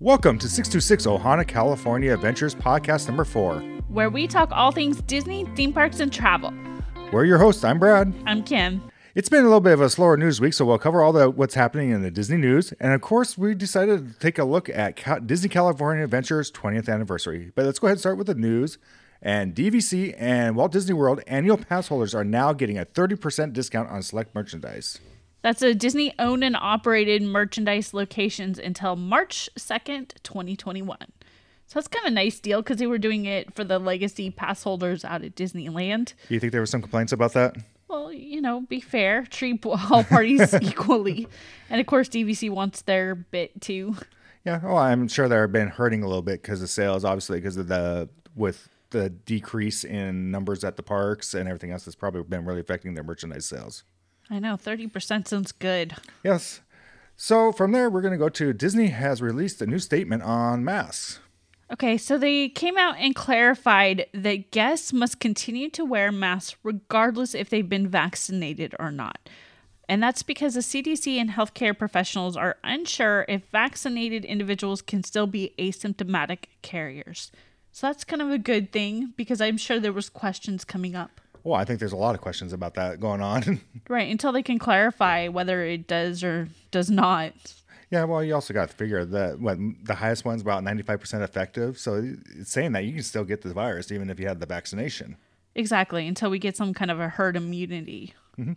Welcome to 626 Ohana, California Adventures Podcast number four. where we talk all things Disney, theme parks, and travel. We're your hosts. I'm Brad. I'm Kim. It's been a little bit of a slower news week, so we'll cover all the what's happening in the Disney news. And of course, we decided to take a look at Disney California Adventures 20th anniversary. But let's go ahead and start with the news. And DVC and Walt Disney World annual pass holders are now getting a 30% discount on select merchandise. That's a Disney owned and operated merchandise locations until March 2nd, 2021. So that's kind of a nice deal because they were doing it for the legacy pass holders out at Disneyland. Do you think there were some complaints about that? Well, you know, be fair, treat all parties equally. And of course, DVC wants their bit too. Yeah, well, I'm sure they've been hurting a little bit because of sales, obviously, because of the with the decrease in numbers at the parks and everything else. That's probably been really affecting their merchandise sales. I know, 30% sounds good. Yes. So from there, we're going to go to Disney has released a new statement on masks. Okay, so they came out and clarified that guests must continue to wear masks regardless if they've been vaccinated or not. And that's because the CDC and healthcare professionals are unsure if vaccinated individuals can still be asymptomatic carriers. So that's kind of a good thing because I'm sure there was questions coming up. Well, I think there's a lot of questions about that going on. Right, until they can clarify whether it does or does not. yeah, well, you also got to figure that what the highest one's about 95% effective. So it's saying that you can still get the virus even if you had the vaccination. Exactly, until we get some kind of a herd immunity. Mm-hmm.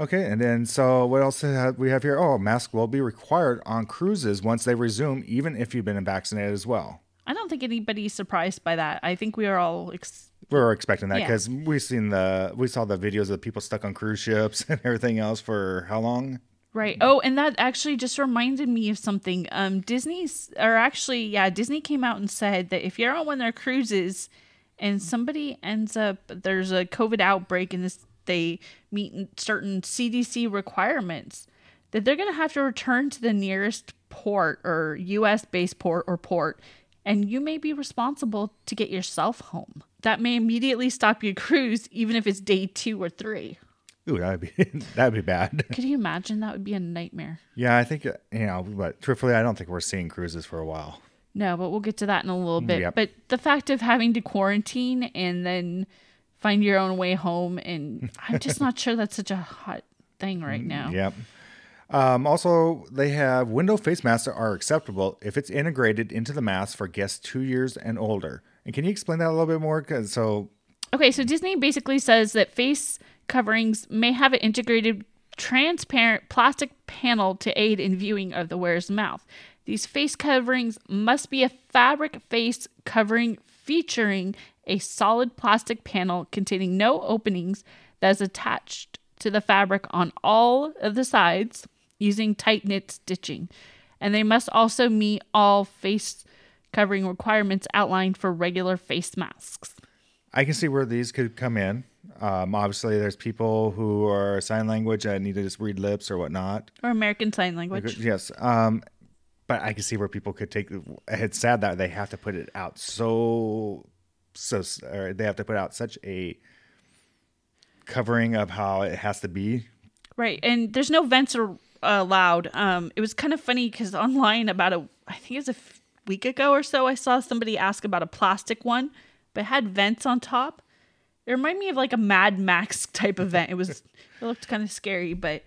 Okay, and then so what else we have here? Oh, masks will be required on cruises once they resume, even if you've been vaccinated as well. I don't think anybody's surprised by that. I think we are all ex- We were expecting that Yeah. because we've seen the we saw the videos of people stuck on cruise ships and everything else for how long? right. Oh, and that actually just reminded me of something. Um, Disney's, or actually, yeah, Disney came out and said that if you're on one of their cruises and somebody ends up there's a COVID outbreak and this they meet certain CDC requirements, that they're gonna have to return to the nearest port or U.S. based port or port, and you may be responsible to get yourself home. That may immediately stop your cruise, even if it's day two or three. Ooh, that'd be that'd be bad. Could you imagine? That would be a nightmare. Yeah, I think you know, but truthfully, I don't think we're seeing cruises for a while. No, but we'll get to that in a little bit. Yep. But the fact of having to quarantine and then find your own way home, and I'm just not sure that's such a hot thing right now. Yep. Um, also, they have window face masks that are acceptable if it's integrated into the mask for guests two years and older. And can you explain that a little bit more? 'Cause so Okay, so Disney basically says that face coverings may have an integrated transparent plastic panel to aid in viewing of the wearer's mouth. These face coverings must be a fabric face covering featuring a solid plastic panel containing no openings that is attached to the fabric on all of the sides using tight knit stitching. And they must also meet all face covering requirements outlined for regular face masks. I can see where these could come in. Um, obviously, there's people who are sign language that need to just read lips or whatnot. or American Sign Language. Yes. Um, but I can see where people could take. It's sad that they have to put it out so, so, or they have to put out such a covering of how it has to be. Right, and there's no vents are allowed. Um, it was kind of funny because online about a, I think it was a f- week ago or so, I saw somebody ask about a plastic one, but had vents on top. It reminded me of like a Mad Max type event. It was, it looked kind of scary, but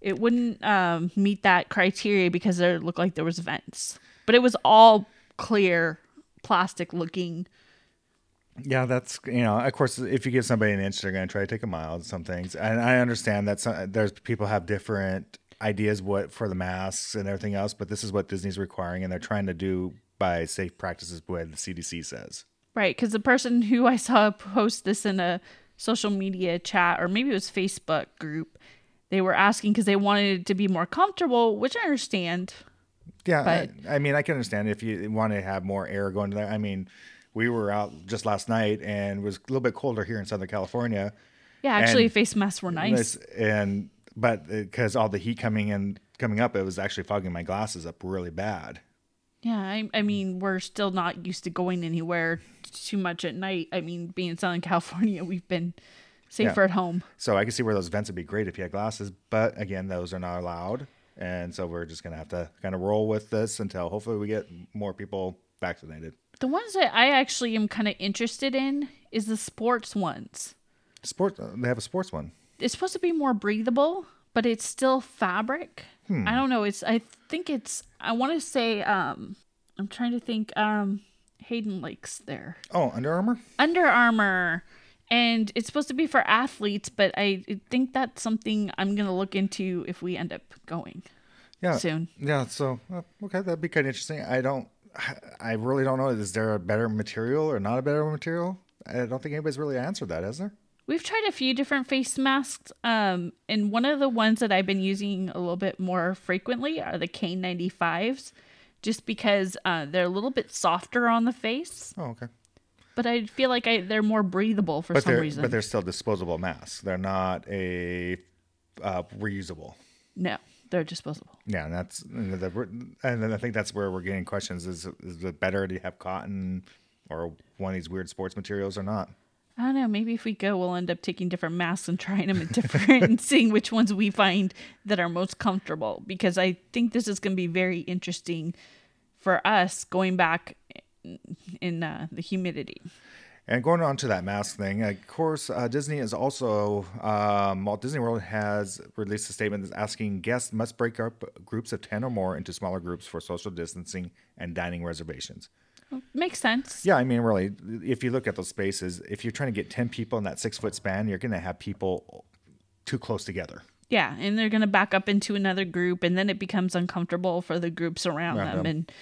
it wouldn't um, meet that criteria because there looked like there was vents, but it was all clear plastic looking. Yeah, that's you know, of course, if you give somebody an inch, they're going to try to take a mile. Some things, and I understand that some, there's people have different ideas what for the masks and everything else, but this is what Disney's requiring, and they're trying to do by safe practices, what the CDC says. Right, because the person who I saw post this in a social media chat, or maybe it was Facebook group, they were asking because they wanted it to be more comfortable, which I understand. Yeah, But- I, I mean, I can understand if you want to have more air going to there. I mean, we were out just last night, and it was a little bit colder here in Southern California. Yeah, actually, face masks were nice. And but uh, because all the heat coming in coming up, it was actually fogging my glasses up really bad. Yeah, I, I mean, we're still not used to going anywhere too much at night. I mean, being in Southern California, we've been safer Yeah. at home. So I can see where those vents would be great if you had glasses, but again, those are not allowed. And so we're just going to have to kind of roll with this until hopefully we get more people vaccinated. The ones that I actually am kind of interested in is the sports ones. Sports, uh, they have a sports one. It's supposed to be more breathable, but it's still fabric. Hmm. I don't know. It's I think it's I want to say um I'm trying to think um Hayden Lakes there. Oh, Under Armour? Under Armour and it's supposed to be for athletes, but I think that's something I'm going to look into if we end up going Yeah. soon. Yeah, so uh, okay, that'd be kind of interesting. I don't, I really don't know. Is there a better material or not a better material? I don't think anybody's really answered that, has there? We've tried a few different face masks, um, and one of the ones that I've been using a little bit more frequently are the K95s, just because uh, they're a little bit softer on the face, Oh, okay. but I feel like I, they're more breathable for But some reason. but they're still disposable masks. They're not a uh, reusable. no, they're disposable. Yeah, and that's and then I think that's where we're getting questions: is is it better to have cotton or one of these weird sports materials or not? I don't know. Maybe if we go, we'll end up taking different masks and trying them at different and seeing which ones we find that are most comfortable. Because I think this is going to be very interesting for us going back in, uh, the humidity. And going on to that mask thing, of course, uh, Disney is also, um, Walt Disney World has released a statement that's asking guests must break up groups of 10 or more into smaller groups for social distancing and dining reservations. Makes sense. Yeah, I mean, really, if you look at those spaces, if you're trying to get 10 people in that six foot span, you're going to have people too close together. Yeah, and they're going to back up into another group, and then it becomes uncomfortable for the groups around Around them, them. and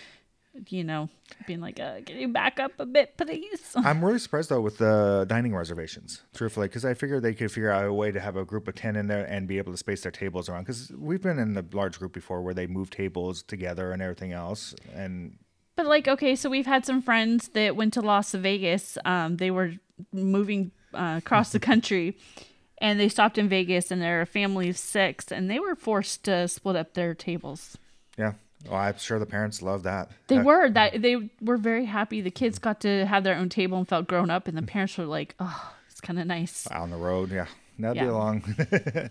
you know, being like, uh, "Can you back up a bit, please?" I'm really surprised though with the dining reservations, truthfully, because I figured they could figure out a way to have a group of ten in there and be able to space their tables around. Because we've been in the large group before where they move tables together and everything else, and But like, okay, so we've had some friends that went to Las Vegas. Um, they were moving uh, across the country, and they stopped in Vegas, and they're a family of six, and they were forced to split up their tables. yeah, well, I'm sure the parents love that. They Uh, were that they were very happy. The kids got to have their own table and felt grown up, and the parents were like, "Oh, it's kind of nice." on the road. Yeah, that'd be Yeah. long.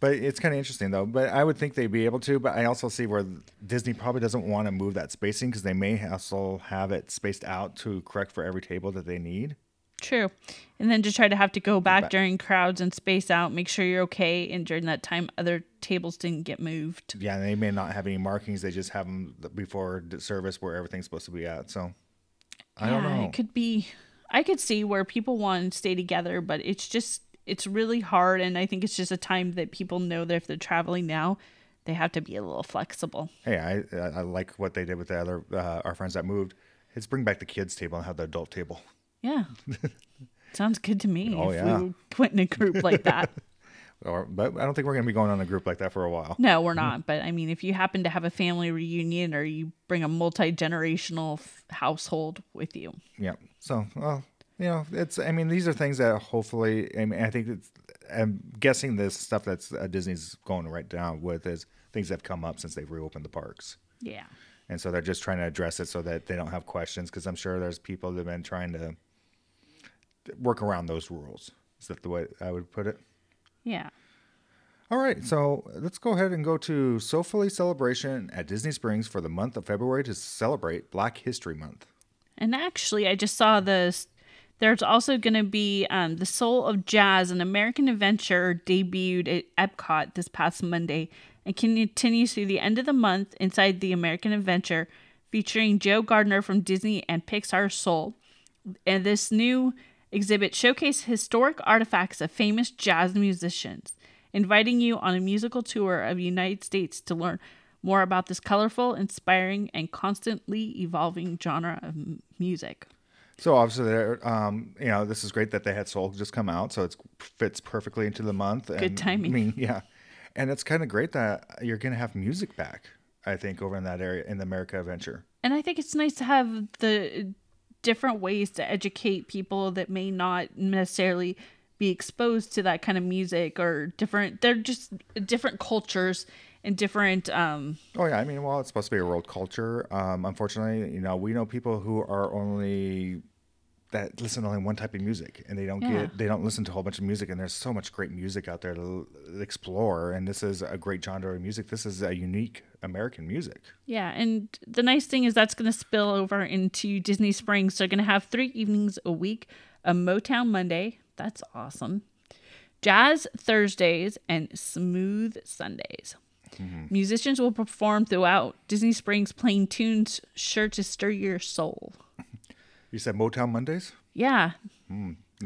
but it's kind of interesting though. But I would think they'd be able to. But I also see where Disney probably doesn't want to move that spacing because they may also have it spaced out to correct for every table that they need. True. And then to try to have to go back Back. during crowds and space out, make sure you're okay. And during that time, other tables didn't get moved. Yeah, and they may not have any markings. They just have them before service where everything's supposed to be at. So I don't know. It could be. I could see where people want to stay together, but it's just it's really hard. And I think it's just a time that people know that if they're traveling now, they have to be a little flexible. hey, I I like what they did with the other uh, our friends that moved. It's bring back the kids table and have the adult table. Yeah. Sounds good to me. Oh, if yeah. we went in a group like that. Or, but I don't think we're gonna be going on a group like that for a while. No, we're not. But I mean, if you happen to have a family reunion or you bring a multi generational f- household with you, Yeah. So, well, you know, it's. I mean, these are things that hopefully. I mean, I think it's. I'm guessing this stuff that's uh, Disney's going right down with is things that have come up since they've reopened the parks, yeah. and so they're just trying to address it so that they don't have questions. Because I'm sure there's people that've been trying to work around those rules. Is that the way I would put it? Yeah. All right, so let's go ahead and go to Soulfully Celebration at Disney Springs for the month of February to celebrate Black History Month. And actually, I just saw this. There's also going to be um, the Soul of Jazz, an American adventure, debuted at Epcot this past Monday and continues through the end of the month inside the American Adventure, featuring Joe Gardner from Disney and Pixar Soul. And this new exhibit showcases historic artifacts of famous jazz musicians, inviting you on a musical tour of the United States to learn more about this colorful, inspiring, and constantly evolving genre of music. So obviously, they're, um, you know, this is great that they had Soul just come out, so it fits perfectly into the month. And, timing. I mean, yeah, and it's kind of great that you're going to have music back. I think over in that area in the America Adventure. And I think it's nice to have the different ways to educate people that may not necessarily be exposed to that kind of music or different they're just different cultures and different um Oh yeah, I mean, well, it's supposed to be a world culture. Um, unfortunately, you know, we know people who are only that listen to only one type of music and they don't Yeah. get they don't listen to a whole bunch of music and there's so much great music out there to l- explore and this is a great genre of music this is a unique american music Yeah, and the nice thing is that's going to spill over into Disney Springs. So they're going to have three evenings a week a Motown Monday. That's awesome. Jazz Thursdays and Smooth Sundays. Mm-hmm. Musicians will perform throughout Disney Springs playing tunes sure to stir your soul. You said motown mondays Yeah.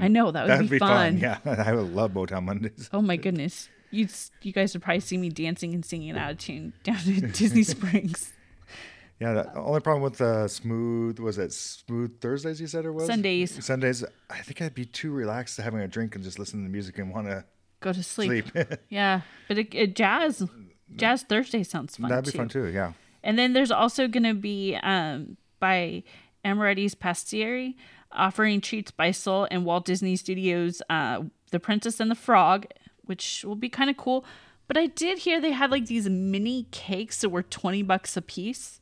I know that would that'd be, be fun. fun. yeah i would love motown mondays Oh my goodness. You you guys would probably see me dancing and singing out of tune down at Disney Springs. yeah the only problem with uh smooth was it smooth thursdays you said it was Sundays. sundays i think i'd be too relaxed to having a drink and just listen to the music and want to Go to sleep. sleep Yeah, but it, it, jazz jazz Thursday sounds fun that'd be too. fun too yeah And then there's also going to be um, by Amorette's Patisserie offering treats by Soul and Walt Disney Studios uh, The Princess and the Frog, which will be kind of cool. But I did hear they had like these mini cakes that were 20 bucks a piece.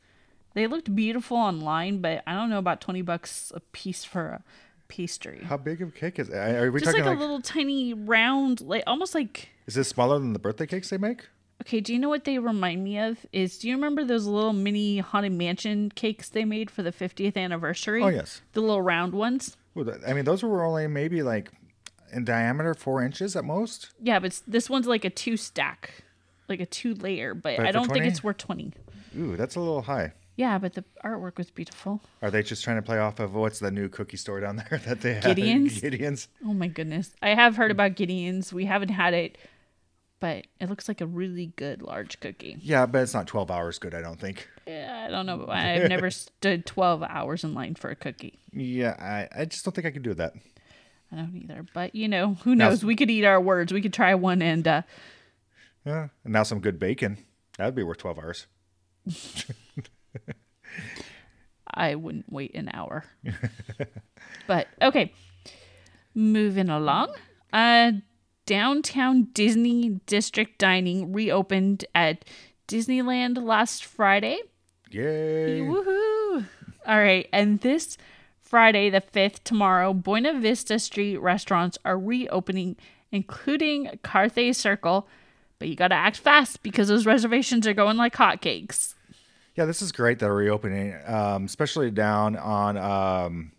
They looked beautiful online, but I don't know about 20 bucks a piece for a pastry. how big of a cake is it are we Just like talking a like, little tiny round, like almost like is this smaller than the birthday cakes they make Okay, do you know what they remind me of? Is do you remember those little mini haunted mansion cakes they made for the 50th anniversary? Oh, yes. The little round ones. Well, I mean, those were only maybe like in diameter, four inches at most. Yeah, but this one's like a two stack, like a two layer, but But I don't think it's worth 20. Ooh, that's a little high. Yeah, but the artwork was beautiful. Are they just trying to play off of what's the new cookie store down there that they have? Gideon's? Gideon's. Oh my goodness. I have heard about Gideon's. We haven't had it, but it looks like a really good large cookie. Yeah, but it's not 12 hours good, I don't think. Yeah, I don't know. I've never stood 12 hours in line for a cookie. Yeah, I, I just don't think I could do that. I don't either. But, you know, who knows? We could eat our words. We could try one and uh, Yeah. And now some good bacon. That'd be worth 12 hours. I wouldn't wait an hour. but okay, moving along. Uh, downtown Disney District Dining reopened at Disneyland last Friday. Yay. Woohoo! All right, and this Friday, the 5th, tomorrow, Buena Vista Street restaurants are reopening, including Carthay Circle. But you gotta act fast because those reservations are going like hotcakes. Yeah, this is great that they're reopening, um, especially down on um,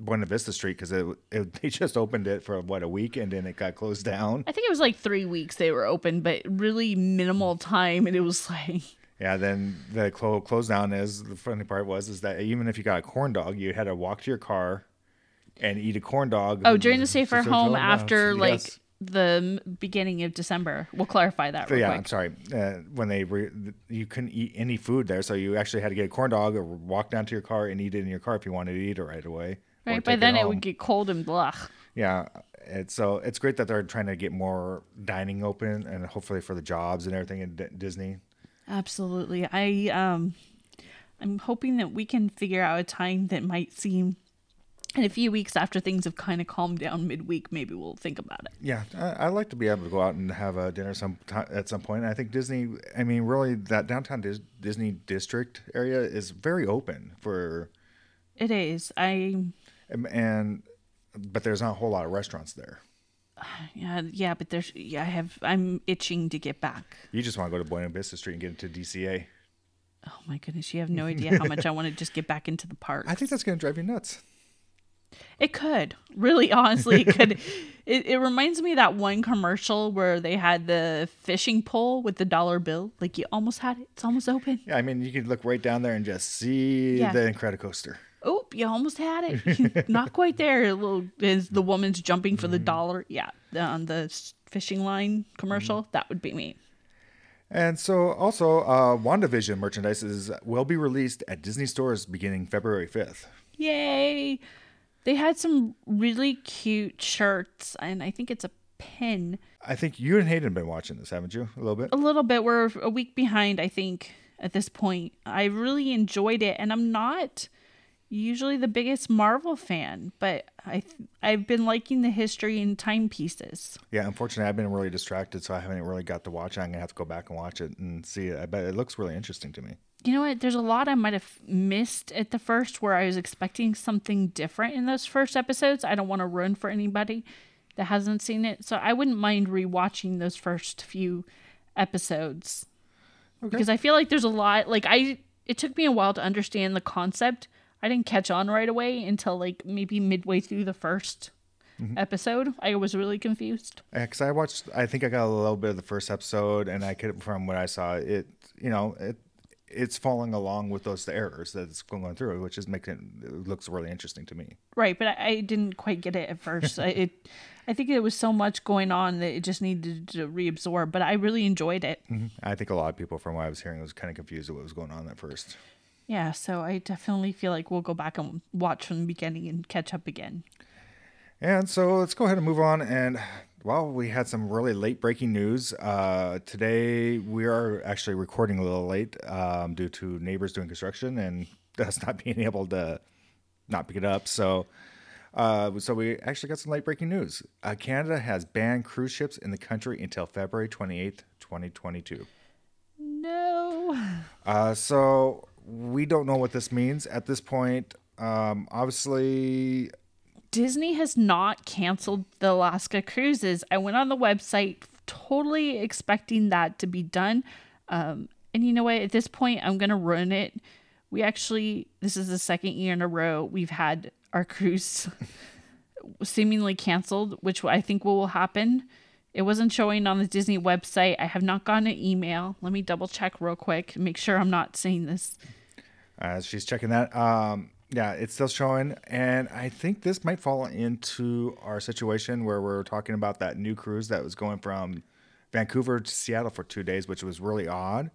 Buena Vista Street because it, it, they just opened it for what a week and then it got closed down. I think it was like three weeks they were open, but really minimal time. And it was like, Yeah, then the clo- close down is the funny part was is that even if you got a corn dog, you had to walk to your car and eat a corn dog. oh, during the safer home fill 'em out. after like the beginning of December. We'll clarify that So, real yeah, quick. I'm sorry. Uh, when they re- you couldn't eat any food there, so you actually had to get a corn dog or walk down to your car and eat it in your car if you wanted to eat it right away. Right, by then it home. would get cold and blah. Yeah, it's so it's great that they're trying to get more dining open and hopefully for the jobs and everything at D- Disney. Absolutely. I um I'm hoping that we can figure out a time that might seem in a few weeks after things have kind of calmed down midweek, maybe we'll think about it. Yeah, I, I'd like to be able to go out and have a dinner some ti at some point. I think Disney. I mean, really, that downtown Dis- Disney district area is very open for, It is. I um, and but there's not a whole lot of restaurants there. yeah, yeah, but there's yeah, I have I'm itching to get back. You just want to go to Buena Vista Street and get into DCA. Oh my goodness, you have no idea how much I want to just get back into the park. I think that's going to drive you nuts. It could. Really, honestly, it could. It, it reminds me of that one commercial where they had the fishing pole with the dollar bill. Like you almost had it. It's almost open. Yeah, I mean, you could look right down there and just see Yeah. the Incredicoaster. Oh, you almost had it. Not quite there. A little is the woman's jumping for the dollar. Yeah, on the fishing line commercial. That would be me. And so, also, uh, WandaVision merchandise is, will be released at Disney stores beginning February 5th. Yay! They had some really cute shirts, and I think it's a pin. I think you and Hayden have been watching this, haven't you? A little bit? a little bit. We're a week behind, I think, at this point. I really enjoyed it, and I'm not usually the biggest Marvel fan, but I th- I've been liking the history and timepieces. Yeah, unfortunately, I've been really distracted, so I haven't really got to watch it. I'm going to have to go back and watch it and see it. I bet it looks really interesting to me. you know what? There's a lot I might have missed at the first where I was expecting something different in those first episodes. I don't want to ruin for anybody that hasn't seen it. So I wouldn't mind rewatching those first few episodes. Okay. Because I feel like there's a lot like I it took me a while to understand the concept. I didn't catch on right away until like maybe midway through the 1st mm-hmm. episode. I was really confused. because I watched. I think I got a little bit of the first episode, and I could from what I saw, it you know it it's following along with those errors that it's going through, which is making it looks really interesting to me. Right, but I, I didn't quite get it at first. I, it, I think it was so much going on that it just needed to reabsorb. But I really enjoyed it. Mm-hmm. I think a lot of people, from what I was hearing, was kind of confused at what was going on at first. Yeah, so I definitely feel like we'll go back and watch from the beginning and catch up again. And so let's go ahead and move on. And well, we had some really late breaking news. Uh, today we are actually recording a little late um, due to neighbors doing construction and us not being able to not pick it up. So, uh, so we actually got some late breaking news. Uh, Canada has banned cruise ships in the country until February 28th, 2022. No. Uh, so we don't know what this means at this point. Um, obviously, Disney has not canceled the Alaska cruises. I went on the website totally expecting that to be done. Um, and you know what? At this point, I'm going to ruin it. We actually, this is the second year in a row we've had our cruise seemingly canceled, which I think will happen. It wasn't showing on the Disney website. I have not gotten an email. Let me double check real quick, make sure I'm not saying this. as she's checking that. Um, yeah, it's still showing, and I think this might fall into our situation where we're talking about that new cruise that was going from Vancouver to Seattle for two days, which was really odd.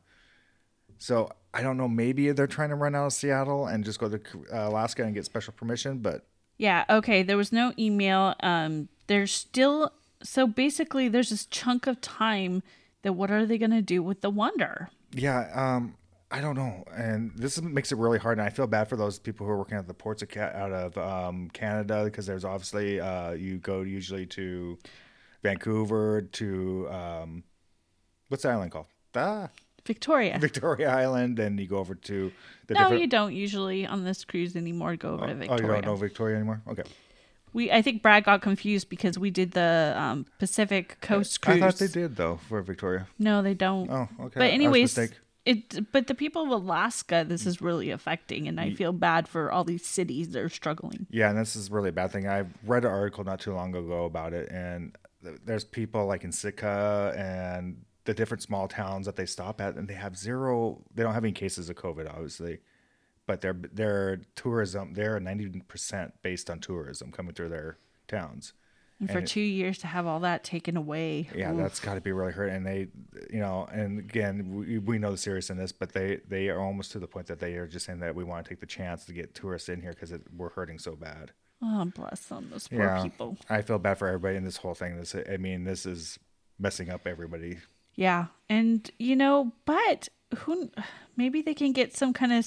So I don't know. Maybe they're trying to run out of Seattle and just go to uh, Alaska and get special permission, but Yeah, okay. There was no email. Um, there's still so basically there's this chunk of time that what are they gonna do with the Wonder? yeah, um, I don't know. And this makes it really hard. And I feel bad for those people who are working at the ports of Ca- out of um, Canada because there's obviously uh, you go usually to Vancouver to um, what's the island called? Ah, Victoria. Victoria Island, and you go over to the no, different. you don't usually on this cruise anymore go over to Victoria. Oh, you don't know Victoria anymore? Okay. We I think Brad got confused because we did the um, Pacific Coast cruise. I thought they did though for Victoria. No, they don't. Oh, okay. But anyways, it but the people of Alaska this is really affecting and I feel bad for all these cities that are struggling. Yeah, and this is really a bad thing. I read an article not too long ago about it, and there's people like in Sitka and the different small towns that they stop at, and they have zero. They don't have any cases of COVID, obviously, but their their tourism they're ninety percent based on tourism coming through their towns. And for it- two years to have all that taken away. Yeah, oof. that's got to be really hurt. And they, you know, and again, we, we know the seriousness, of this but they they are almost to the point that they are just saying that we want to take the chance to get tourists in here because we're hurting so bad. Oh, bless them, those poor yeah, people. I feel bad for everybody in this whole thing. This, I mean, this is messing up everybody. Yeah, and you know, but who? Maybe they can get some kind of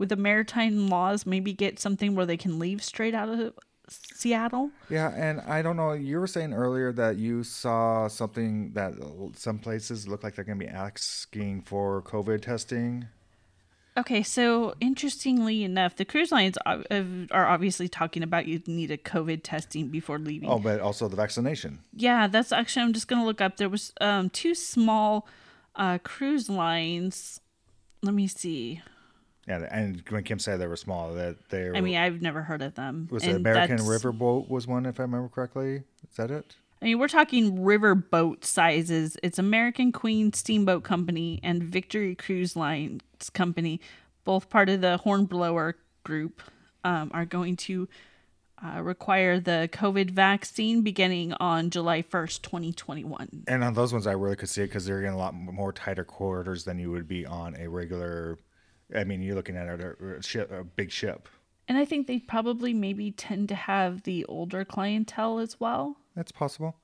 with the maritime laws. Maybe get something where they can leave straight out of Seattle. Yeah, and I don't know. You were saying earlier that you saw something that some places look like they're going to be asking for COVID testing. Okay, so interestingly enough, the cruise lines are obviously talking about you need a COVID testing before leaving. Oh, but also the vaccination. Yeah, that's actually I'm just gonna look up. There was um two small uh cruise lines. Let me see. Yeah, and when Kim said they were small, that they were. I mean, I've never heard of them. was it and American that's- Riverboat was one, if I remember correctly? Is that it? I mean, we're talking river boat sizes. It's American Queen Steamboat Company and Victory Cruise Lines Company, both part of the Hornblower Group, um, are going to uh, require the COVID vaccine beginning on July 1st, 2021. And on those ones, I really could see it because they're in a lot more tighter quarters than you would be on a regular. I mean, you're looking at a, a, ship, a big ship. And I think they probably maybe tend to have the older clientele as well. That's possible,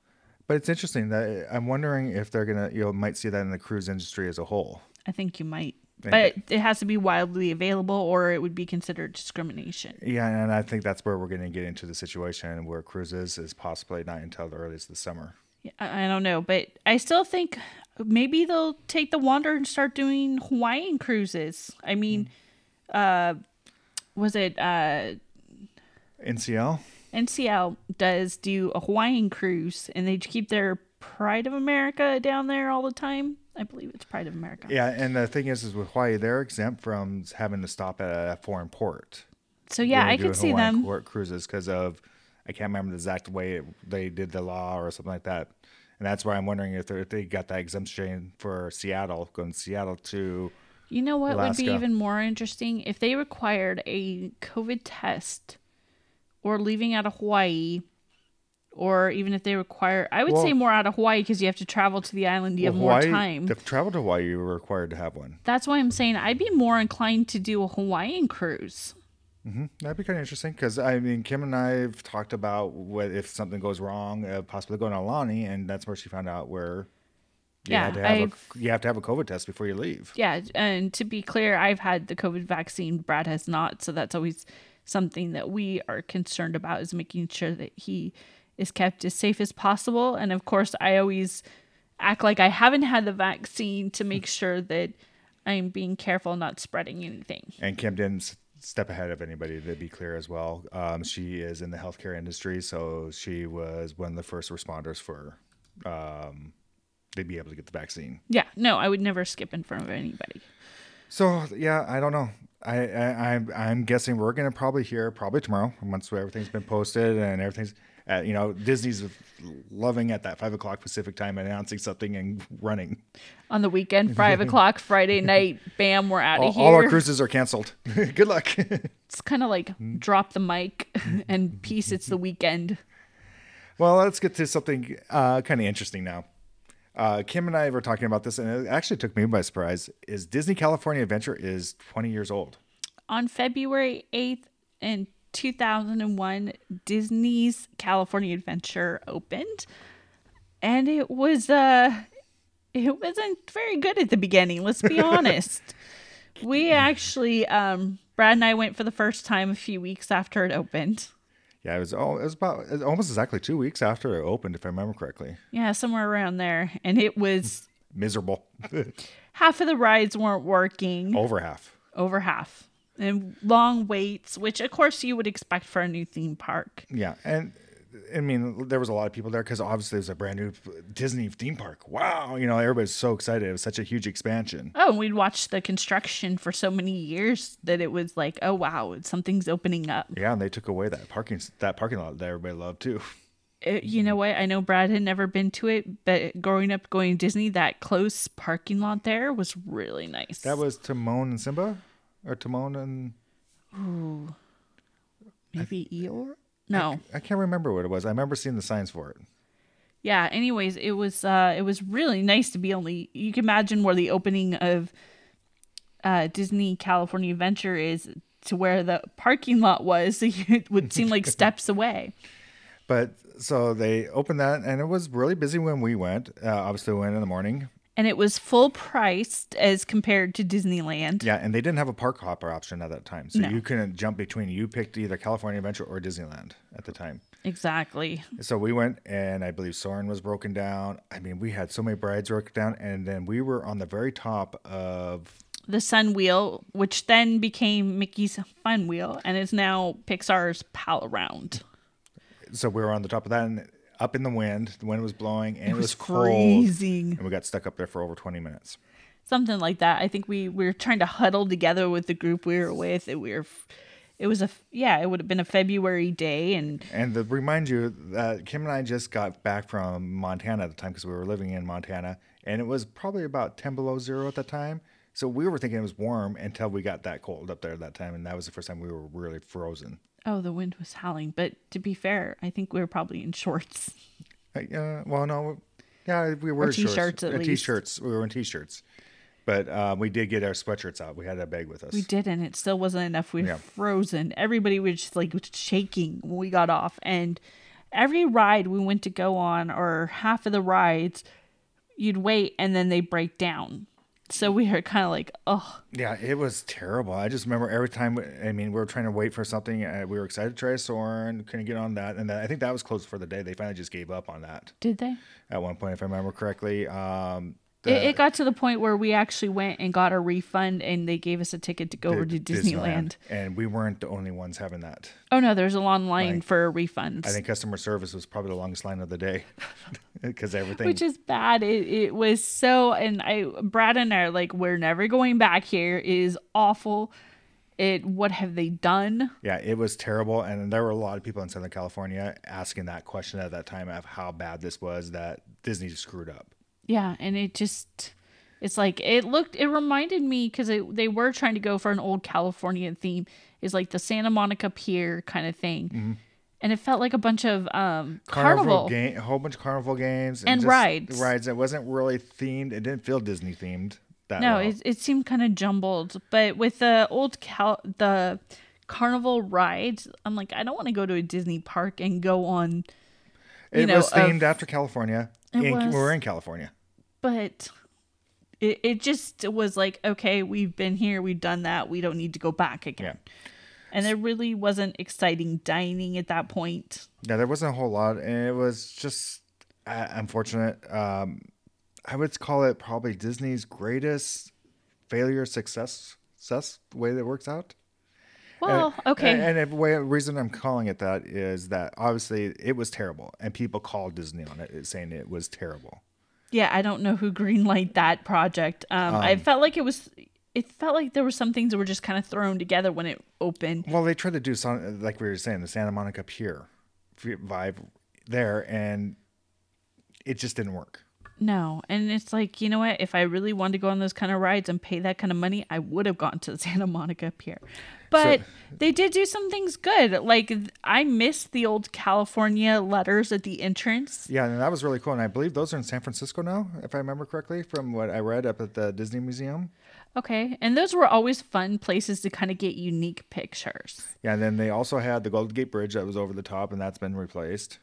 but it's interesting that uh, I'm wondering if they're gonna, you know, might see that in the cruise industry as a whole. I think you might. Think But it has to be widely available or it would be considered discrimination. Yeah, and I think that's where we're going to get into the situation where cruises is possibly not until the earliest this summer. Yeah, I I don't know, but I still think maybe they'll take the Wonder and start doing Hawaiian cruises. I mean, uh, was it uh, NCL. NCL does do a Hawaiian cruise, and they keep their Pride of America down there all the time. I believe it's Pride of America. Yeah, and the thing is, is with Hawaii, they're exempt from having to stop at a foreign port. So yeah, I could do see Hawaiian them. cruises because of I can't remember the exact way it, they did the law or something like that, and that's why I'm wondering if, if they got that exemption for Seattle, going to Seattle to You know what would be even more interesting if they required a COVID test or leaving out of Hawaii, or even if they require. I would Well- say more out of Hawaii because you have to travel to the island. You have more Hawaii- time. To travel to Hawaii, you were required to have one. That's why I'm saying I'd be more inclined to do a Hawaiian cruise. That'd be kind of interesting because I mean, Kim and I have talked about what if something goes wrong, uh, possibly going to Aulani, and that's where she found out where you Yeah, had to have I've- a, you have to have a COVID test before you leave. Yeah, and to be clear, I've had the COVID vaccine. Brad has not, so that's always something that we are concerned about is making sure that he is kept as safe as possible. And of course, I always act like I haven't had the vaccine to make sure that I'm being careful, not spreading anything. And Kim didn't step ahead of anybody, to be clear as well. Um, she is in the healthcare industry, so she was one of the first responders for um, to be able to get the vaccine. Yeah, no, I would never skip in front of anybody. So yeah, I don't know. I, I I'm I'm guessing we're gonna probably hear probably tomorrow once everything's been posted and everything's. Uh, you know, Disney's loving at that five o'clock Pacific time announcing something and running. On the weekend, five o'clock Friday night, bam, we're out of here. all our cruises are canceled. Good luck. It's kind of like drop the mic and peace. It's the weekend. well, let's get to something uh, kind of interesting now. Uh, Kim and I were talking about this, and it actually took me by surprise. Is Disney California Adventure is 20 years old? on February 8th in 2001, Disney's California Adventure opened. And it was uh it wasn't very good at the beginning, let's be honest. we actually um Brad and I went for the first time a few weeks after it opened. Yeah, it was. Oh, it was about almost exactly two weeks after it opened, if I remember correctly. Yeah, somewhere around there. And it was Miserable. half of the rides weren't working, Over half. over half. And long waits, which of course you would expect for a new theme park. Yeah, and I mean, there was a lot of people there because obviously it was a brand new Disney theme park. Wow, you know, everybody's so excited. It was such a huge expansion. Oh, and we'd watched the construction for so many years that it was like, oh wow, something's opening up. Yeah, and they took away that parking that parking lot that everybody loved too. It- you know what? I know Brad had never been to it, but growing up going to Disney, that close parking lot there was really nice. That was Timon and Simba, or Timon and maybe Eeyore. No, I can't remember what it was. I remember seeing the signs for it. yeah. Anyways, it was uh, it was really nice to be only. You can imagine where the opening of uh, Disney California Adventure is to where the parking lot was. it would seem like steps away. But so they opened that, and it was really busy when we went. Uh, obviously, we went in the morning. And it was full priced as compared to Disneyland. Yeah, and they didn't have a park hopper option at that time, so No. you couldn't jump between. You picked either California Adventure or Disneyland at the time. Exactly. So we went, and I believe Soarin' was broken down. I mean, we had so many brides broken down, and then we were on the very top of. The Sun Wheel, which then became Mickey's Fun Wheel and is now Pixar's Pal Around. So we were on the top of that, and up in the wind. The wind was blowing, and it, was was, cold, freezing. and we got stuck up there for over twenty minutes. Something like that. I think we, we were trying to huddle together with the group we were with. And we were, it was a, yeah, it would have been a February day. And And to remind you that Kim and I just got back from Montana at the time because we were living in Montana, and it was probably about 10 below zero at the time. So we were thinking it was warm until we got that cold up there at that time, and that was the first time we were really frozen. Oh, the wind was howling. But to be fair, I think we were probably in shorts. Uh, well, no, yeah, we were Or in t-shirts at Uh, least. T-shirts. We were in t-shirts, but uh, we did get our sweatshirts out. We had a bag with us. We did, and it still wasn't enough. We were Yeah. frozen. Everybody was just like shaking when we got off. And every ride we went to go on, or half of the rides, you'd wait and then they break down. So we were kind of like, oh, Yeah, it was terrible. I just remember every time. I mean, we were trying to wait for something. Uh, we were excited to try Soarin', couldn't get on that, and that, I think that was closed for the day. They finally just gave up on that did they? at one point, if I remember correctly. Um, It, it got to the point where we actually went and got a refund, and they gave us a ticket to go over to Disneyland. and we weren't the only ones having that. Oh no, there's a long line for refunds, I think customer service was probably the longest line of the day because everything. which is bad. It, it was so, and I, Brad and I are like, we're never going back here. It is awful. It. What have they done? yeah, it was terrible, and there were a lot of people in Southern California asking that question at that time of how bad this was that Disney screwed up. Yeah, and it just it's like it looked it reminded me cuz they were trying to go for an old California theme is like the Santa Monica Pier kind of thing. Mm-hmm. And it felt like a bunch of um carnival, game, a whole bunch of carnival games And just rides. Rides. It wasn't really themed. It didn't feel Disney themed. That No, well. it it seemed kind of jumbled, but with the old cal the carnival rides, I'm like I don't want to go to a Disney park and go on It know, was themed of- after California. It In- was. We're in California. but it, it just was like okay we've been here we've done that we don't need to go back again and there really wasn't exciting dining at that point Yeah, there wasn't a whole lot, and it was just uh, unfortunate. Um, I would call it probably Disney's greatest failure success success way that works out. well And- okay And, and the way, reason I'm calling it that is that obviously it was terrible, and people called Disney on it, saying it was terrible. yeah i don't know who greenlight that project um, i felt like it was it felt like there were some things that were just kind of thrown together when it opened Well, they tried to do some, like we were saying, the Santa Monica Pier vibe there, and it just didn't work. no and it's like you know what if i really wanted to go on those kind of rides and pay that kind of money i would have gone to the santa monica pier but they did do some things good like i missed the old california letters at the entrance Yeah, and that was really cool. And I believe those are in San Francisco now, if I remember correctly, from what I read up at the Disney Museum. Okay and those were always fun places to kind of get unique pictures Yeah, and then they also had the Golden Gate Bridge that was over the top, and that's been replaced.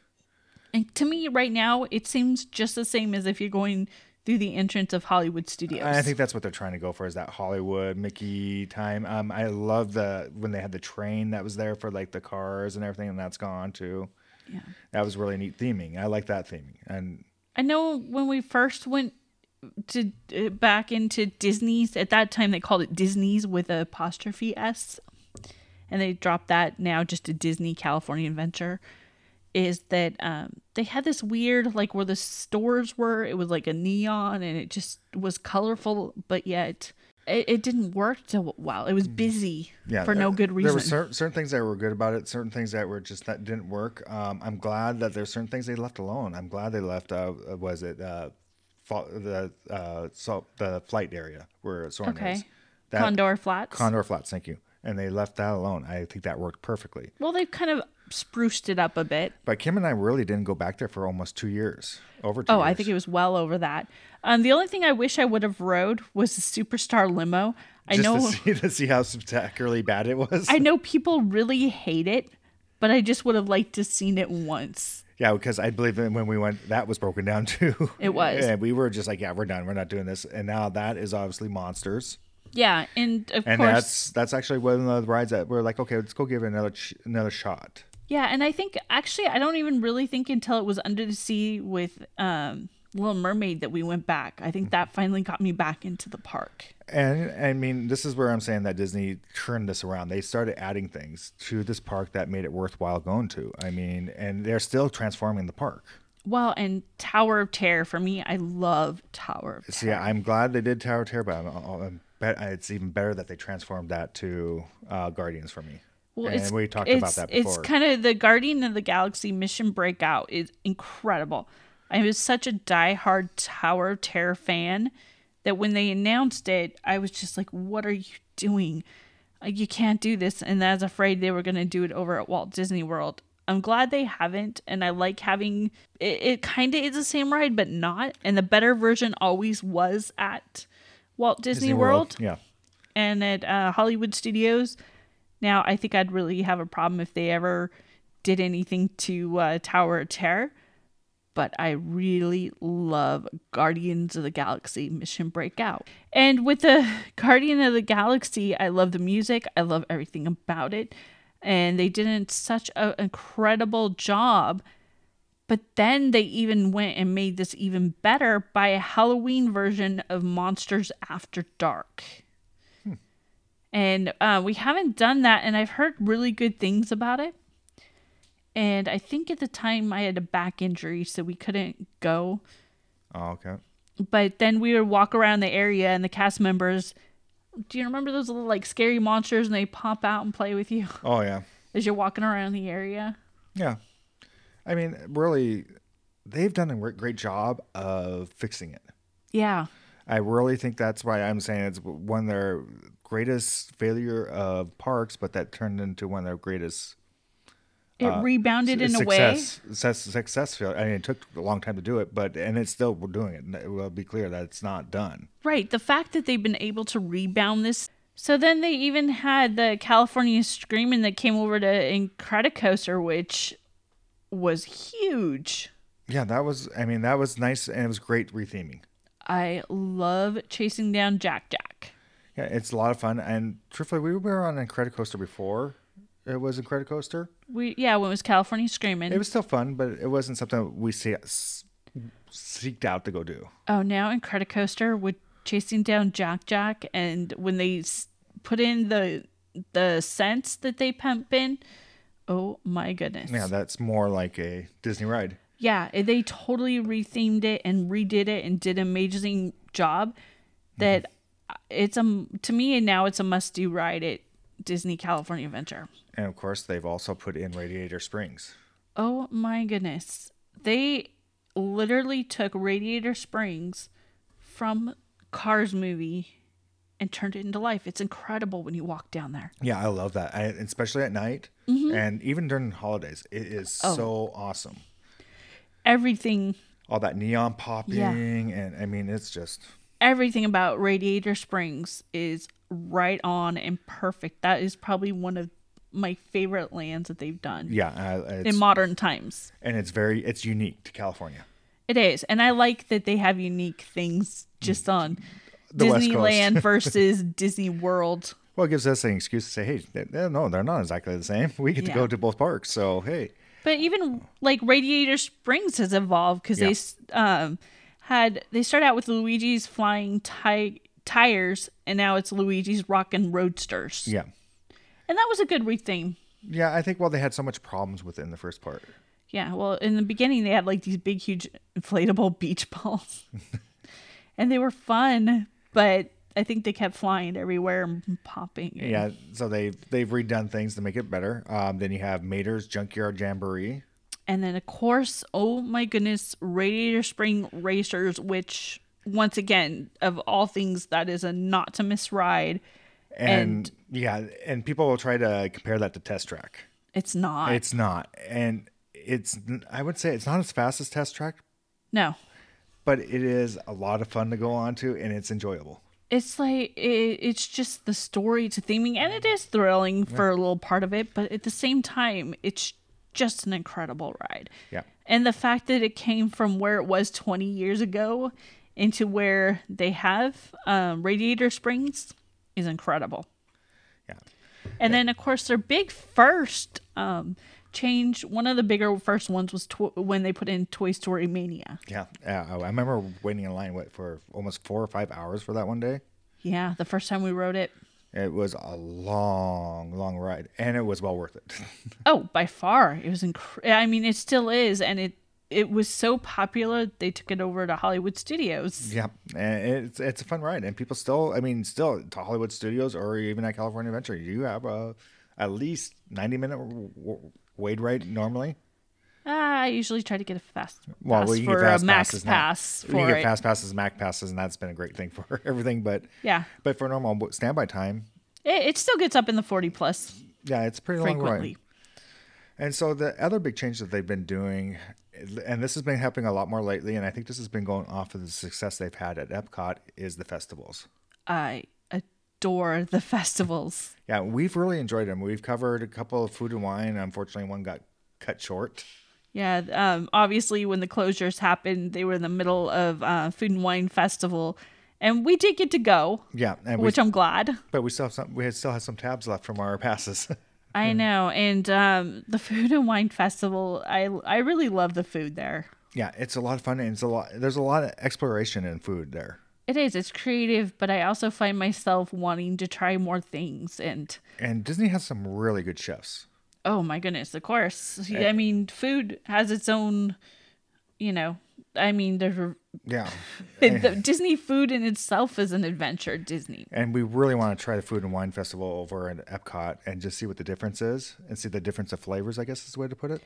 and to me right now it seems just the same as if you're going through the entrance of hollywood studios I think that's what they're trying to go for is that Hollywood Mickey time. Um, I love the when they had the train that was there for like the cars and everything, and that's gone too. Yeah. That was really neat theming. I like that theming. And I know when we first went to uh, back into Disney's at that time they called it Disney's with a apostrophe s, and they dropped that now just to Disney California Adventure. Is that um, they had this weird like where the stores were? It was like a neon and it just was colorful, but yet it, it didn't work so well. It was busy yeah, for no good reason. There were certain, certain things that were good about it, certain things that were just that didn't work. Um, I'm glad that there's certain things they left alone. I'm glad they left. Uh, was it uh, the uh, so the flight area where Soarin' okay, is? That, Condor Flats. Condor Flats. Thank you. And they left that alone. I think that worked perfectly. well, they've kind of spruced it up a bit. But Kim and I really didn't go back there for almost two years. Over two Oh, years. I think it was well over that. Um, the only thing I wish I would have rode was the Superstar limo. I Just know, to see, to see how spectacularly bad it was. I know people really hate it, but I just would have liked to seen it once. Yeah, because I believe when we went, that was broken down too. It was. And we were just like, yeah, we're done. We're not doing this. And now that is obviously monsters. Yeah, and of And course, that's that's actually one of the rides that we're like, okay, let's go give it another ch- another shot. yeah, and I think actually I don't even really think until it was Under the Sea with um, Little Mermaid that we went back. I think that finally got me back into the park. And I mean, this is where I'm saying that Disney turned this around. They started adding things to this park that made it worthwhile going to. I mean, and they're still transforming the park. Well, and Tower of Terror for me, I love Tower of Terror. So yeah, I'm glad they did Tower of Terror, but I'm, I'm bet it's even better that they transformed that to uh, Guardians for me. Well, and it's, we talked about it's- that It's kind of the Guardian of the Galaxy Mission Breakout is incredible. I was such a diehard Tower of Terror fan that when they announced it, I was just like, "What are you doing? Uh, You can't do this." And I was afraid they were going to do it over at Walt Disney World. I'm glad they haven't, and I like having it. It kind of is the same ride, but not. And the better version always was at Walt Disney, World Yeah. and at uh, Hollywood Studios. Now, I think I'd really have a problem if they ever did anything to uh, Tower of Terror. But I really love Guardians of the Galaxy Mission Breakout. And with the Guardian of the Galaxy, I love the music, I love everything about it. And they did such an incredible job But then they even went and made this even better by a Halloween version of Monsters After Dark. And uh, we haven't done that, and I've heard really good things about it. And I think at the time I had a back injury, so we couldn't go. Oh, okay. But then we would walk around the area, and the cast members. Do you remember those little like scary monsters, and they pop out and play with you Oh, yeah. as you're walking around the area? Yeah. I mean, really, they've done a great job of fixing it. Yeah. I really think that's why I'm saying it's one of their greatest failure of parks, but that turned into one of their greatest It rebounded in a way. Uh, success, success, success. I mean, it took a long time to do it, but and it's still we're doing it. It will be clear that it's not done. Right. The fact that they've been able to rebound this. So then they even had the California Screaming that came over to Incredicoaster, which was huge. Yeah, that was. I mean, that was nice and it was great retheming. I love chasing down Jack Jack. Yeah, it's a lot of fun. And truthfully, we were on Incredicoaster before. It wasn't Incredicoaster. We yeah, when it was California Screaming. It was still fun, but it wasn't something we see, s- seeked out to go do. oh, now Incredicoaster with chasing down Jack Jack, and when they s- put in the the scents that they pump in, oh my goodness. Yeah, that's more like a Disney ride. Yeah, they totally rethemed it and redid it and did an amazing job. That mm-hmm. it's a to me and now it's a must do ride at Disney California Adventure. And of course, they've also put in Radiator Springs. Oh my goodness, they literally took Radiator Springs from Cars movie and turned it into life. It's incredible when you walk down there. Yeah, I love that, I, especially at night mm-hmm. and even during holidays. It is oh. so awesome. Everything All that neon popping, and I mean, it's just everything about Radiator Springs is right on and perfect. That is probably one of my favorite lands that they've done yeah, uh, in modern times. and it's very it's unique to California. It is. And I like that they have unique things just on The Disneyland versus Disney World. Well, it gives us an excuse to say, hey, they, they- no, they're not exactly the same. We get to go to both parks, so hey, But even like Radiator Springs has evolved because Yeah. they um, had they start out with Luigi's flying ti- tires, and now it's Luigi's rockin' roadsters. yeah, And that was a good retheme. yeah. I think well, they had so much problems with in the first part. Yeah, well, in the beginning they had like these big, huge inflatable beach balls, and they were fun. But I think they kept flying everywhere and popping. and- Yeah, so they've they've redone things to make it better. Um, then you have Mater's Junkyard Jamboree. and then of course, oh my goodness, Radiator Spring Racers, which once again, of all things, that is a not to miss ride. And, yeah, and people will try to compare that to Test Track. It's not. It's not, and it's I would say it's not as fast as Test Track, no, but it is a lot of fun to go on to, and it's enjoyable. it's like it, it's just the story to theming, and it is thrilling for a little part of it. But at the same time, it's just an incredible ride. Yeah, And the fact that it came from where it was 20 years ago into where they have um, Radiator Springs is incredible. yeah, And then, of course, their big first um, change, one of the bigger first ones was to- when they put in Toy Story Mania. yeah. Uh, I remember waiting in line what, for almost four or five hours for that one day. Yeah, the first time we rode it. It was a long, long ride, and it was well worth it. Oh, by far. It was incredible. I mean, it still is. And it, it was so popular, they took it over to Hollywood Studios. Yeah, and it's it's a fun ride, and people still, I mean, still to Hollywood Studios or even at California Adventure, you have a at least ninety minute wait ride normally. Ah, I usually try to get a fast pass Well, you for get fast a max passes now. pass You for can get it. fast passes, Mac passes, and that's been a great thing for everything. But Yeah. but for normal standby time, It, it still gets up in the 40 plus yeah, it's pretty long ride. And so the other big change that they've been doing, and this has been happening a lot more lately, and I think this has been going off of the success they've had at Epcot, is the festivals. I adore the festivals. Yeah, we've really enjoyed them. We've covered a couple of food and wine. Unfortunately, one got cut short. Yeah, um, obviously when the closures happened, they were in the middle of uh, Food and Wine Festival, and we did get to go, Yeah, and we, which I'm glad. but we still have some. We still have some tabs left from our passes. I know. And um, the Food and Wine Festival, I I really love the food there. Yeah, it's a lot of fun and it's a lot. There's a lot of exploration in food there. It is. It's creative, but I also find myself wanting to try more things. And And Disney has some really good chefs. oh my goodness, of course. I mean, food has its own, you know. I mean, there's Yeah. the Disney food in itself is an adventure. Disney. And we really want to try the Food and Wine Festival over at Epcot and just see what the difference is and see the difference of flavors, I guess is the way to put it.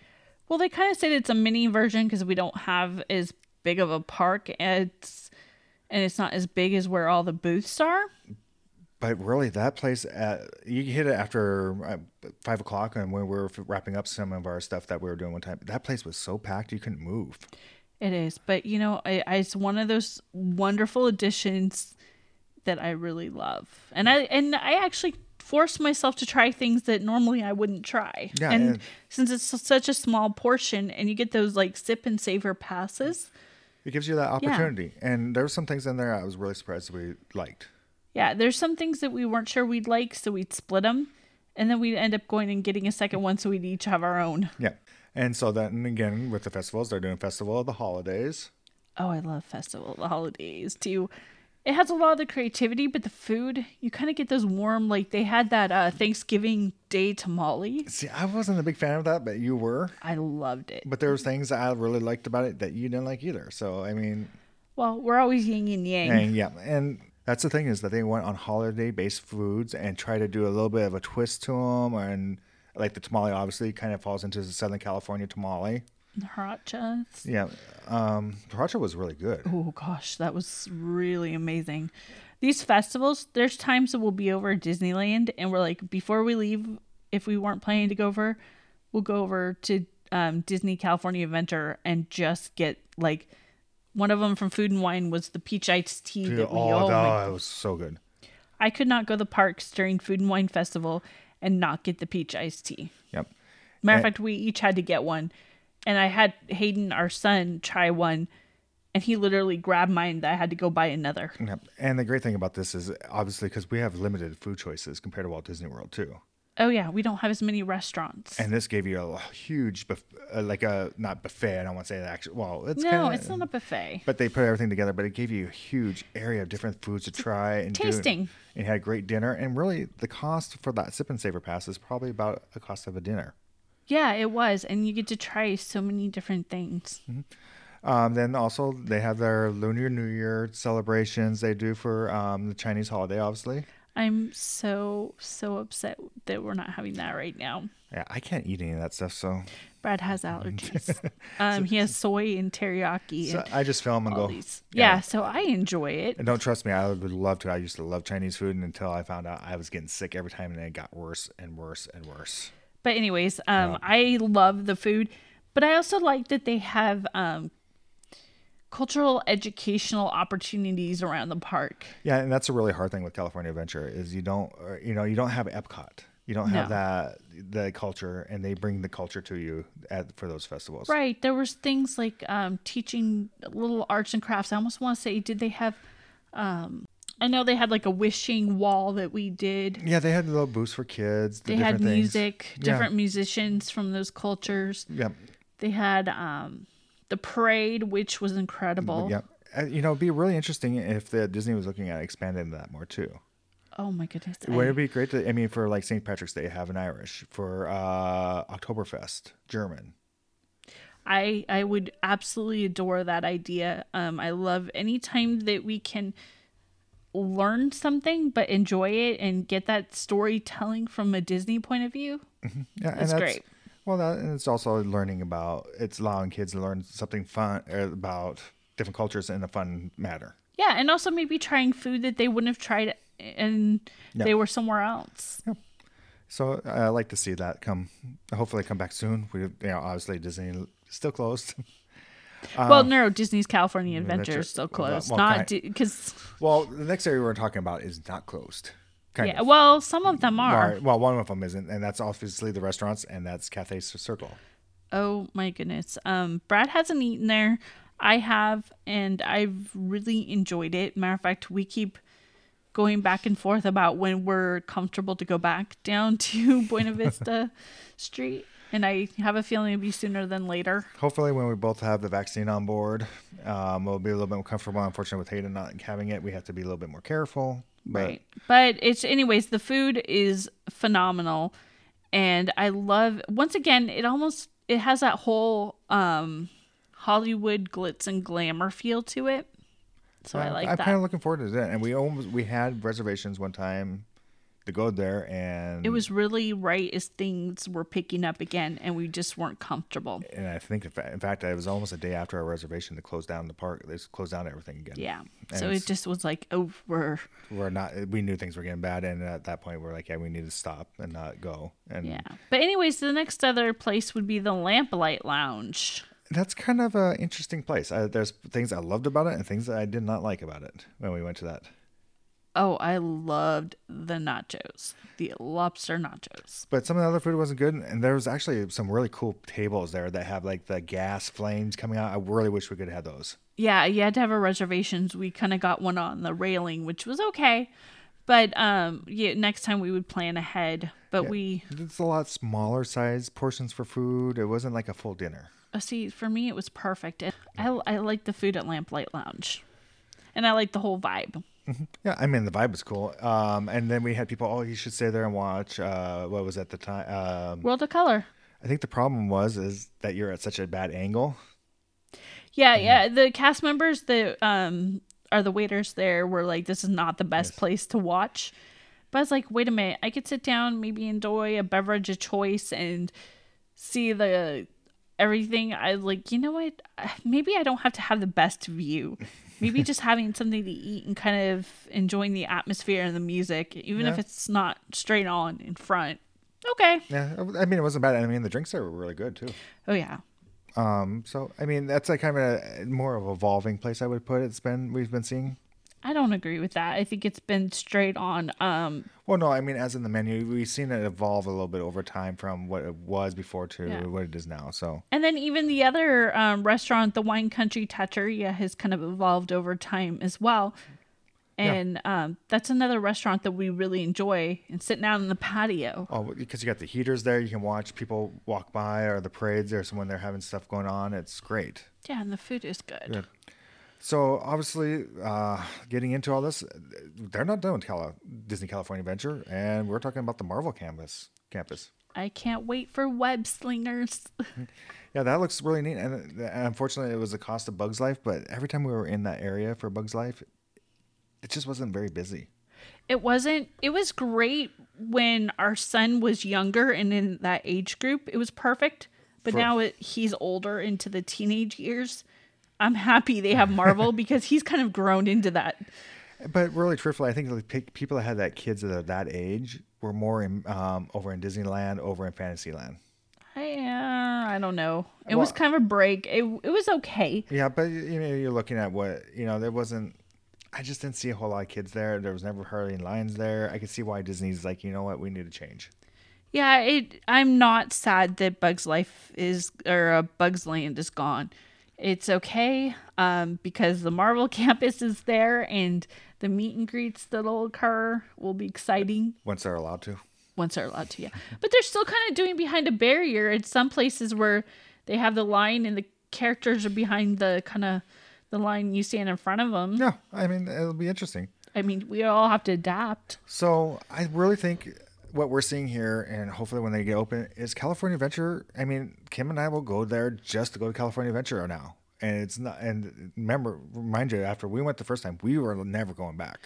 Well, they kind of said it's a mini version because we don't have as big of a park. It's and it's not as big as where all the booths are. But really, that place, at, you hit it after uh, five o'clock and when we were wrapping up some of our stuff that we were doing one time. That place was so packed, you couldn't move. It is, but you know, I, I it's one of those wonderful additions that I really love, and I and I actually force myself to try things that normally I wouldn't try. Yeah, and and- since it's such a small portion, and you get those like sip and savor passes, It gives you that opportunity. And there were some things in there I was really surprised we liked. yeah, there's some things that we weren't sure we'd like, so we'd split them, and then we'd end up going and getting a second one, so we'd each have our own. Yeah. And so then again, with the festivals, they're doing Festival of the Holidays. Oh, I love Festival of the Holidays too. It has a lot of the creativity, but the food, you kind of get those warm, like they had that uh, Thanksgiving Day tamale. See, I wasn't a big fan of that, but you were. I loved it. But there was things that I really liked about it that you didn't like either. So I mean, Well, we're always yin and yang. and yeah, and that's the thing is that they went on holiday-based foods and try to do a little bit of a twist to them, and like the tamale obviously kind of falls into the Southern California tamale. Sriracha. Yeah, um, was really good. Oh gosh, that was really amazing. These festivals, there's times that we'll be over at Disneyland and we're like, before we leave, if we weren't planning to go over, we'll go over to um, Disney California Adventure and just get like one of them from Food and Wine was the peach iced tea Dude, that we oh, oh, that was so good. I could not go to the parks during Food and Wine Festival and not get the peach iced tea. Yep. Matter of fact, we each had to get one. And I had Hayden, our son, try one. And he literally grabbed mine that I had to go buy another. Yep. And the great thing about this is obviously because we have limited food choices compared to Walt Disney World too. Oh, yeah. We don't have as many restaurants. And this gave you a huge, buff- uh, like a not buffet. I don't want to say that actually. Well, it's no, kinda, it's not a buffet. But they put everything together. But it gave you a huge area of different foods to try and do. tasting. And had a great dinner. And really, the cost for that sip and savor pass is probably about the cost of a dinner. Yeah, it was. And you get to try so many different things. Um, then also they have their Lunar New Year celebrations they do for um, the Chinese holiday, obviously. I'm so, so upset that we're not having that right now. Yeah, I can't eat any of that stuff, so, Brad has allergies. um, he has soy and teriyaki so and I just film and go. these. Yeah, so I enjoy it. And don't trust me, I would love to. I used to love Chinese food and until I found out I was getting sick every time, and it got worse and worse and worse. But anyways, um, I love the food, but I also like that they have um, cultural educational opportunities around the park. Yeah, and that's a really hard thing with California Adventure is you don't, you know, you don't have Epcot. You don't have No. that the culture, and they bring the culture to you at for those festivals. Right. There was things like um, teaching little arts and crafts. I almost want to say, did they have? Um, I know they had like a wishing wall that we did. Yeah, they had little booths for kids. the They had different things. music, Yeah. different musicians from those cultures. Yeah, They had um, the parade, which was incredible. yeah. Uh, you know, it'd be really interesting if the Disney was looking at expanding that more too. Oh my goodness. Would it be great to? I mean, for like St. Patrick's Day, have an Irish for uh Oktoberfest, German. I I would absolutely adore that idea. Um, I love anytime that we can learn something but enjoy it and get that storytelling from a Disney point of view. Yeah, That's great. Well, that, and it's also learning about. It's allowing kids to learn something fun uh, about different cultures in a fun manner. Yeah, and also maybe trying food that they wouldn't have tried and Yeah. they were somewhere else. So I like to see that come. Hopefully, come back soon. We, you know, obviously Disney still closed. well, no, Disney's California Adventure is still closed. well, Not because well, the next area we're talking about is not closed. Kind yeah, of. well, some of them are. well, one of them isn't, and that's obviously the restaurants, and that's Carthay Circle. Oh my goodness. Um, Brad hasn't eaten there. I have, and I've really enjoyed it. Matter of fact, we keep going back and forth about when we're comfortable to go back down to Buena Vista Street. And I have a feeling it'll be sooner than later. Hopefully, when we both have the vaccine on board, um, we'll be a little bit more comfortable. Unfortunately, with Hayden not having it, we have to be a little bit more careful. But right. But it's, anyways, the food is phenomenal. And I love, once again, it almost, it has that whole um, Hollywood glitz and glamour feel to it. So I like I'm that. kind of looking forward to that. And we almost we had reservations one time to go there, and It was really right as things were picking up again, and we just weren't comfortable. And I think, in fact, it was almost a day after our reservation to close down the park. They closed down everything again. Yeah. And So it just was like, oh, we're we're not. We knew things were getting bad, and at that point, we're like, yeah, we need to stop and not go. And yeah. But anyways, the next other place would be the Lamplight Lounge. that's kind of an interesting place. I, there's things I loved about it and things that I did not like about it when we went to that. Oh, I loved the nachos, the lobster nachos. But some of the other food wasn't good, and there was actually some really cool tables there that have like the gas flames coming out. I really wish we could have had those. Yeah, you had to have a reservations. We kind of got one on the railing, which was okay. But um, yeah, next time we would plan ahead. But we It's a lot smaller size portions for food. It wasn't like a full dinner. uh, see for me it was perfect. It, I I like the food at Lamplight Lounge, and I like the whole vibe. Yeah, I mean the vibe was cool. Um, and then we had people, oh, you should stay there and watch. Uh, what was at the time? Um, World of Color. I think the problem was is that you're at such a bad angle. Yeah, Mm-hmm. yeah. The cast members that um are the waiters there were like, this is not the best Yes. place to watch. But I was like, wait a minute, I could sit down, maybe enjoy a beverage of choice and see the everything. I like, you know what? Maybe I don't have to have the best view. Maybe just having something to eat and kind of enjoying the atmosphere and the music, even if it's not straight on in front. Okay. Yeah, I mean it wasn't bad. I mean the drinks there were really good too. Oh yeah. Um, so I mean that's like kind of a more of a evolving place I would put. it. It's been we've been seeing. I don't agree with that. I think it's been straight on. Um, Well, no, I mean as in the menu, we've seen it evolve a little bit over time from what it was before to Yeah. what it is now. So And then even the other um, restaurant, the Wine Country Trattoria, has kind of evolved over time as well. Yeah. And um, that's another restaurant that we really enjoy and sitting out in the patio. Oh, because you got the heaters there, you can watch people walk by or the parades there. So when they're having stuff going on, it's great. Yeah, and the food is good. Good. So obviously, uh, getting into all this, they're not done with Cali- Disney California Adventure, and we're talking about the Marvel campus. Campus. I can't wait for web slingers. Yeah, that looks really neat. And, unfortunately, it was the cost of Bugs Life. But every time we were in that area for Bugs Life, it just wasn't very busy. It wasn't, it was great when our son was younger and in that age group. It was perfect. But For- now it, he's older into the teenage years. I'm happy they have Marvel because he's kind of grown into that. But really, truthfully, I think the people that had that kids that are that age were more in, um, over in Disneyland, over in Fantasyland. I, uh, I don't know. It was kind of a break. It, it was okay. Yeah, but you know, you're looking at what you know. There wasn't. I just didn't see a whole lot of kids there. There was never hardly any lines there. I could see why Disney's like, you know what, we need to change. Yeah, it. I'm not sad that Bugs Life is or uh, Bugs Land is gone. It's okay um, because the Marvel campus is there and the meet and greets that'll occur will be exciting Once they're allowed to. once they're allowed to. Yeah, but they're still kind of doing behind a barrier in some places where they have the line and the characters are behind the kind of the line you stand in front of them. Yeah, I mean, it'll be interesting. I mean, we all have to adapt. So I really think what we're seeing here, and hopefully when they get open, is California Adventure. I mean, Kim and I will go there just to go to California Adventure now, and it's not. And remember, remind you, after we went the first time, we were never going back.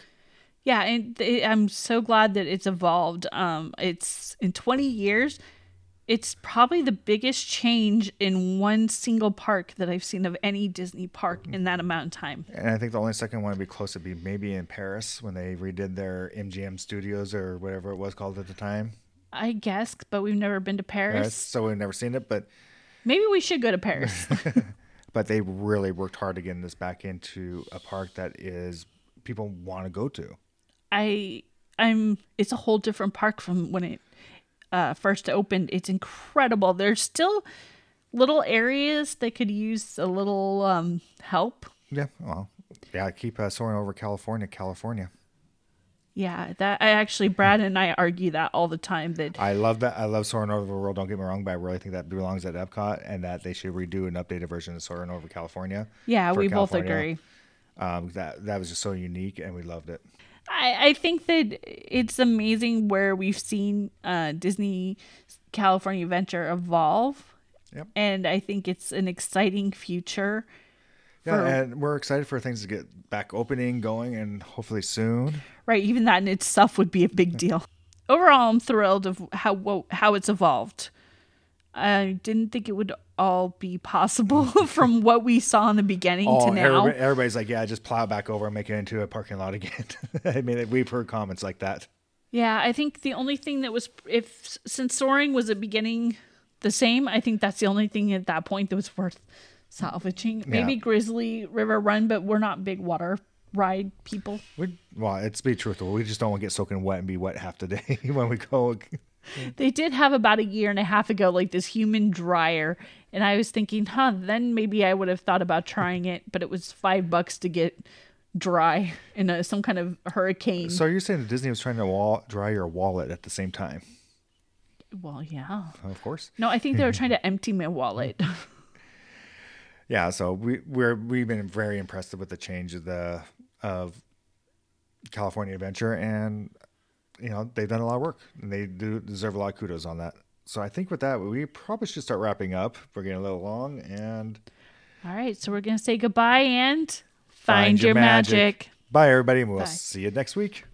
Yeah, and I'm so glad that it's evolved. Um, it's in 20 years, it's probably the biggest change in one single park that I've seen of any Disney park in that amount of time. And I think the only second one to be close would be maybe in Paris when they redid their MGM studios or whatever it was called at the time. I guess, but we've never been to Paris. Right? So we've never seen it, but Maybe we should go to Paris. but they really worked hard to get this back into a park that is people want to go to. I I'm it's a whole different park from when it uh, first opened. It's incredible. There's still little areas that could use a little um, help. Yeah, well, yeah, keep uh, Soarin' over California, California. Yeah, that I actually Brad and I argue that all the time that I love that. I love Soarin' Over the World. Don't get me wrong, but I really think that belongs at Epcot and that they should redo an updated version of Soarin' Over California. yeah, we both agree. Um, that that was just so unique, and we loved it. I, I think that it's amazing where we've seen uh, Disney California Adventure evolve. Yep. And I think it's an exciting future. Yeah, for- and we're excited for things to get back opening, going, and hopefully soon. Right, even that in itself would be a big deal. Overall, I'm thrilled of how how it's evolved. I didn't think it would all be possible from what we saw in the beginning Oh, to now. everybody, everybody's like, yeah, just plow back over and make it into a parking lot again. I mean, we've heard comments like that. Yeah, I think the only thing that was if since Soarin' was a beginning the same, I think that's the only thing at that point that was worth salvaging. Maybe Yeah. Grizzly River Run, but we're not big water ride people. We, well, it's be truthful. We just don't want to get soaking wet and be wet half the day when we go. They did have about a year and a half ago like this human dryer, and I was thinking, huh, then maybe I would have thought about trying it, but it was five bucks to get dry in a, some kind of hurricane. So you're saying that Disney was trying to wall, dry your wallet at the same time? well, yeah. Of course. No, I think they were trying to empty my wallet. Yeah. So we we're we've been very impressed with the change of the of California Adventure, and you know they've done a lot of work, and they do deserve a lot of kudos on that. So I think with that, we probably should start wrapping up. We're getting a little long, and All right, so we're gonna say goodbye and find, your, magic. Bye, everybody. and We'll Bye. see you next week.